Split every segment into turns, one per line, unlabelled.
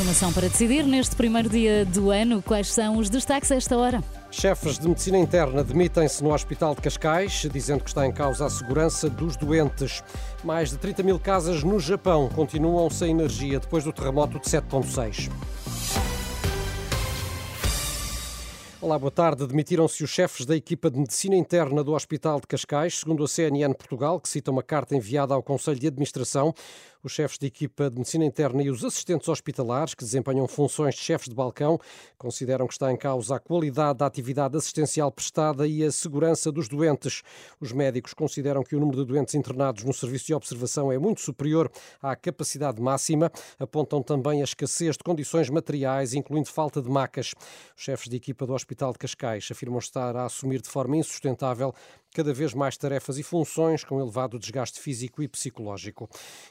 Informação para decidir neste primeiro dia do ano. Quais são os destaques a esta hora?
Chefes de medicina interna demitem-se no Hospital de Cascais, dizendo que está em causa a segurança dos doentes. Mais de 30 mil casas no Japão continuam sem energia depois do terremoto de 7,6. Olá, boa tarde. Demitiram-se os chefes da equipa de medicina interna do Hospital de Cascais, segundo a CNN Portugal, que cita uma carta enviada ao Conselho de Administração. Os chefes de equipa de medicina interna e os assistentes hospitalares, que desempenham funções de chefes de balcão, consideram que está em causa a qualidade da atividade assistencial prestada e a segurança dos doentes. Os médicos consideram que o número de doentes internados no serviço de observação é muito superior à capacidade máxima. Apontam também a escassez de condições materiais, incluindo falta de macas. Os chefes de equipa do Hospital de Cascais afirmam estar a assumir de forma insustentável cada vez mais tarefas e funções com elevado desgaste físico e psicológico.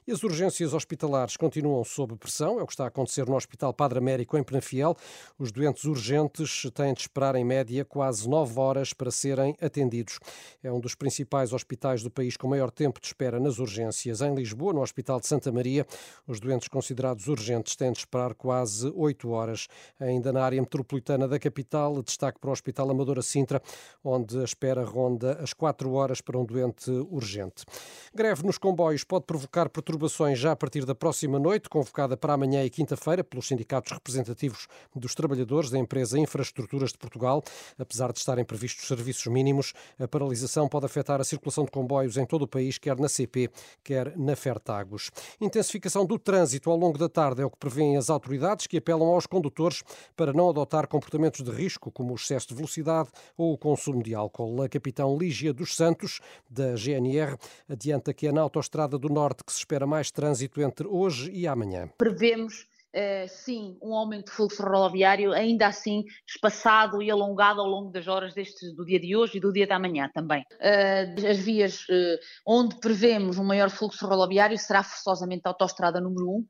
E as urgências hospitalares continuam sob pressão, é o que está a acontecer no Hospital Padre Américo em Penafiel. Os doentes urgentes têm de esperar em média quase nove horas para serem atendidos. É um dos principais hospitais do país com maior tempo de espera nas urgências. Em Lisboa, no Hospital de Santa Maria, os doentes considerados urgentes têm de esperar quase oito horas. Ainda na área metropolitana da capital, destaque para o Hospital Amadora Sintra, onde a espera ronda as quatro horas para um doente urgente. Greve nos comboios pode provocar perturbações já a partir da próxima noite, convocada para amanhã e quinta-feira pelos sindicatos representativos dos trabalhadores da empresa Infraestruturas de Portugal. Apesar de estarem previstos serviços mínimos, a paralisação pode afetar a circulação de comboios em todo o país, quer na CP, quer na Fertagos. Intensificação do trânsito ao longo da tarde é o que prevêem as autoridades, que apelam aos condutores para não adotar comportamentos de risco, como o excesso de velocidade ou o consumo de álcool. A capitão Lígia dos Santos, da GNR, adianta que é na Autostrada do Norte que se espera mais trânsito entre hoje e amanhã.
Prevemos Uh, sim, um aumento do fluxo rodoviário, ainda assim espaçado e alongado ao longo das horas deste, do dia de hoje e do dia da manhã também. Uh, as vias uh, onde prevemos um maior fluxo rodoviário será forçosamente a autostrada número 1,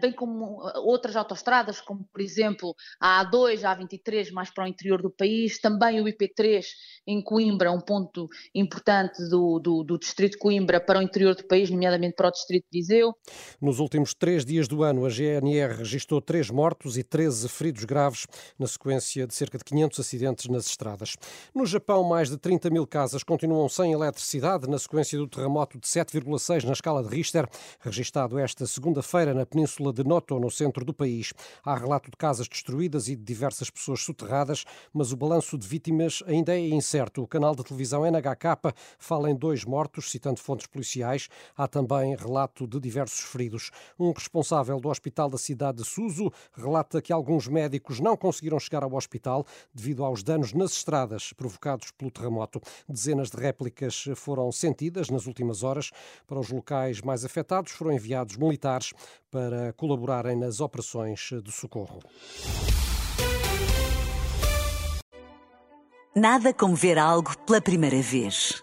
bem como outras autostradas, como por exemplo a A2, a A23, mais para o interior do país, também o IP3 em Coimbra, um ponto importante do, do, do distrito de Coimbra para o interior do país, nomeadamente para o distrito de Viseu.
Nos últimos três dias do ano, a GNR registrou três mortos e 13 feridos graves, na sequência de cerca de 500 acidentes nas estradas. No Japão, mais de 30 mil casas continuam sem eletricidade, na sequência do terremoto de 7,6 na escala de Richter, registado esta segunda-feira na península de Noto, no centro do país. Há relato de casas destruídas e de diversas pessoas soterradas, mas o balanço de vítimas ainda é incerto. O canal de televisão NHK fala em dois mortos, citando fontes policiais. Há também relato de diversos feridos. Um responsável do Hospital da cidade de Suzu relata que alguns médicos não conseguiram chegar ao hospital devido aos danos nas estradas provocados pelo terremoto. Dezenas de réplicas foram sentidas nas últimas horas. Para os locais mais afetados foram enviados militares para colaborarem nas operações de socorro.
Nada como ver algo pela primeira vez.